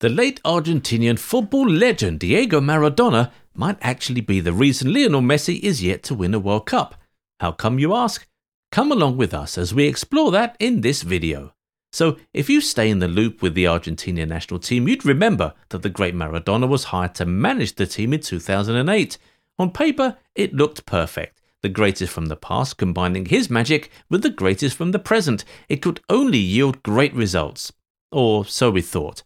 The late Argentinian football legend Diego Maradona might actually be the reason Lionel Messi is yet to win a World Cup. How come, you ask? Come along with us as we explore that in this video. So, if you stay in the loop with the Argentina national team, you'd remember that the great Maradona was hired to manage the team in 2008. On paper, it looked perfect. The greatest from the past combining his magic with the greatest from the present. It could only yield great results. Or so we thought.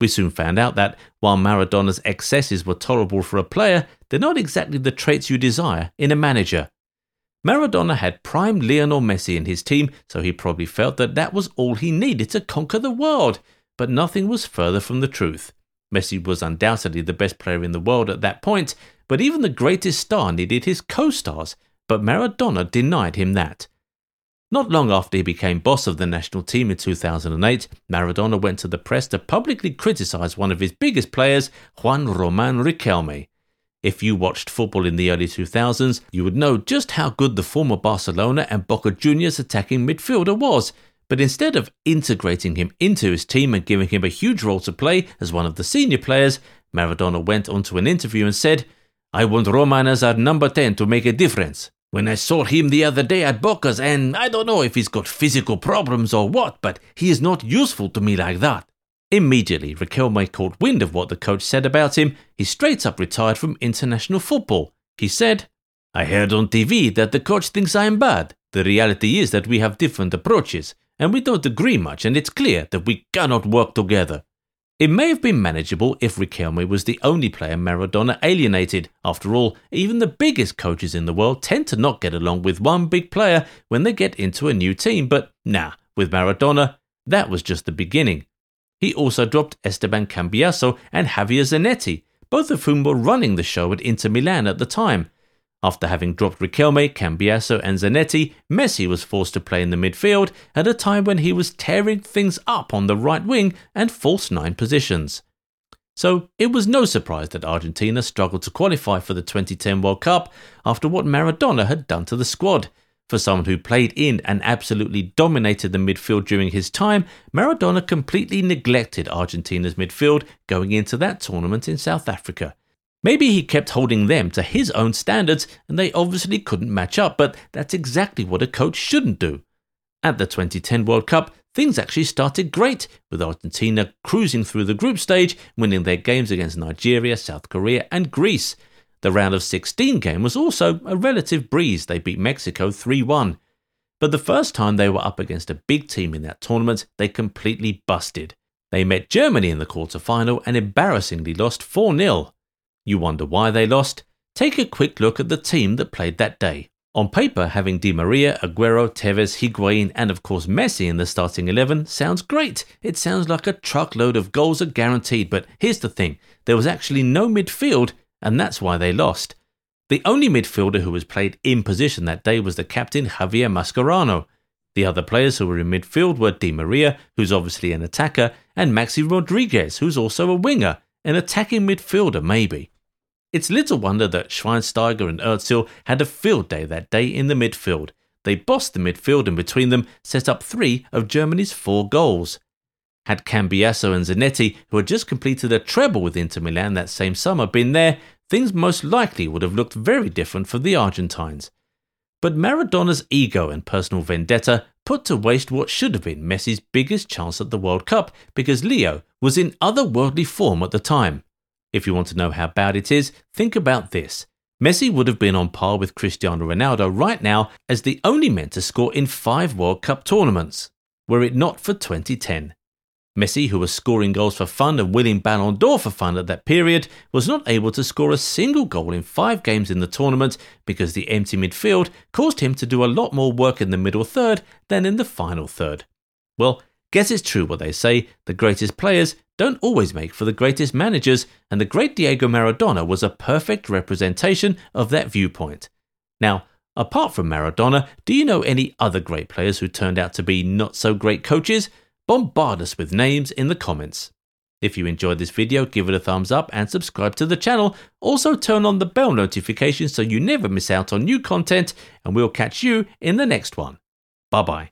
We soon found out that, while Maradona's excesses were tolerable for a player, they're not exactly the traits you desire in a manager. Maradona had prime Lionel Messi in his team, so he probably felt that that was all he needed to conquer the world. But nothing was further from the truth. Messi was undoubtedly the best player in the world at that point, but even the greatest star needed his co stars, but Maradona denied him that. Not long after he became boss of the national team in 2008, Maradona went to the press to publicly criticize one of his biggest players, Juan Roman Riquelme. If you watched football in the early 2000s, you would know just how good the former Barcelona and Boca Juniors attacking midfielder was. But instead of integrating him into his team and giving him a huge role to play as one of the senior players, Maradona went onto an interview and said, I want Roman as our number 10 to make a difference. When I saw him the other day at Boca's, and I don't know if he's got physical problems or what, but he is not useful to me like that. Immediately, Riquelme caught wind of what the coach said about him. He straight up retired from international football. He said, I heard on TV that the coach thinks I am bad. The reality is that we have different approaches, and we don't agree much, and it's clear that we cannot work together. It may have been manageable if Riquelme was the only player Maradona alienated. After all, even the biggest coaches in the world tend to not get along with one big player when they get into a new team, but nah, with Maradona, that was just the beginning. He also dropped Esteban Cambiasso and Javier Zanetti, both of whom were running the show at Inter Milan at the time. After having dropped Riquelme, Cambiasso, and Zanetti, Messi was forced to play in the midfield at a time when he was tearing things up on the right wing and false nine positions. So it was no surprise that Argentina struggled to qualify for the 2010 World Cup after what Maradona had done to the squad. For someone who played in and absolutely dominated the midfield during his time, Maradona completely neglected Argentina's midfield going into that tournament in South Africa. Maybe he kept holding them to his own standards and they obviously couldn't match up, but that's exactly what a coach shouldn't do. At the 2010 World Cup, things actually started great, with Argentina cruising through the group stage, winning their games against Nigeria, South Korea, and Greece. The round of 16 game was also a relative breeze. They beat Mexico 3 1. But the first time they were up against a big team in that tournament, they completely busted. They met Germany in the quarter-final and embarrassingly lost 4 0. You wonder why they lost? Take a quick look at the team that played that day. On paper, having Di Maria, Aguero, Tevez, Higuain, and of course Messi in the starting 11 sounds great. It sounds like a truckload of goals are guaranteed, but here's the thing there was actually no midfield, and that's why they lost. The only midfielder who was played in position that day was the captain Javier Mascherano. The other players who were in midfield were Di Maria, who's obviously an attacker, and Maxi Rodriguez, who's also a winger, an attacking midfielder maybe. It's little wonder that Schweinsteiger and Özil had a field day that day in the midfield. They bossed the midfield and between them set up three of Germany's four goals. Had Cambiasso and Zanetti, who had just completed a treble with Inter Milan that same summer, been there, things most likely would have looked very different for the Argentines. But Maradona's ego and personal vendetta put to waste what should have been Messi's biggest chance at the World Cup because Leo was in otherworldly form at the time. If you want to know how bad it is, think about this. Messi would have been on par with Cristiano Ronaldo right now as the only man to score in five World Cup tournaments, were it not for 2010. Messi, who was scoring goals for fun and winning Ballon d'Or for fun at that period, was not able to score a single goal in five games in the tournament because the empty midfield caused him to do a lot more work in the middle third than in the final third. Well, guess it's true what they say the greatest players don't always make for the greatest managers, and the great Diego Maradona was a perfect representation of that viewpoint. Now, apart from Maradona, do you know any other great players who turned out to be not so great coaches? Bombard us with names in the comments. If you enjoyed this video, give it a thumbs up and subscribe to the channel. Also, turn on the bell notification so you never miss out on new content, and we'll catch you in the next one. Bye bye.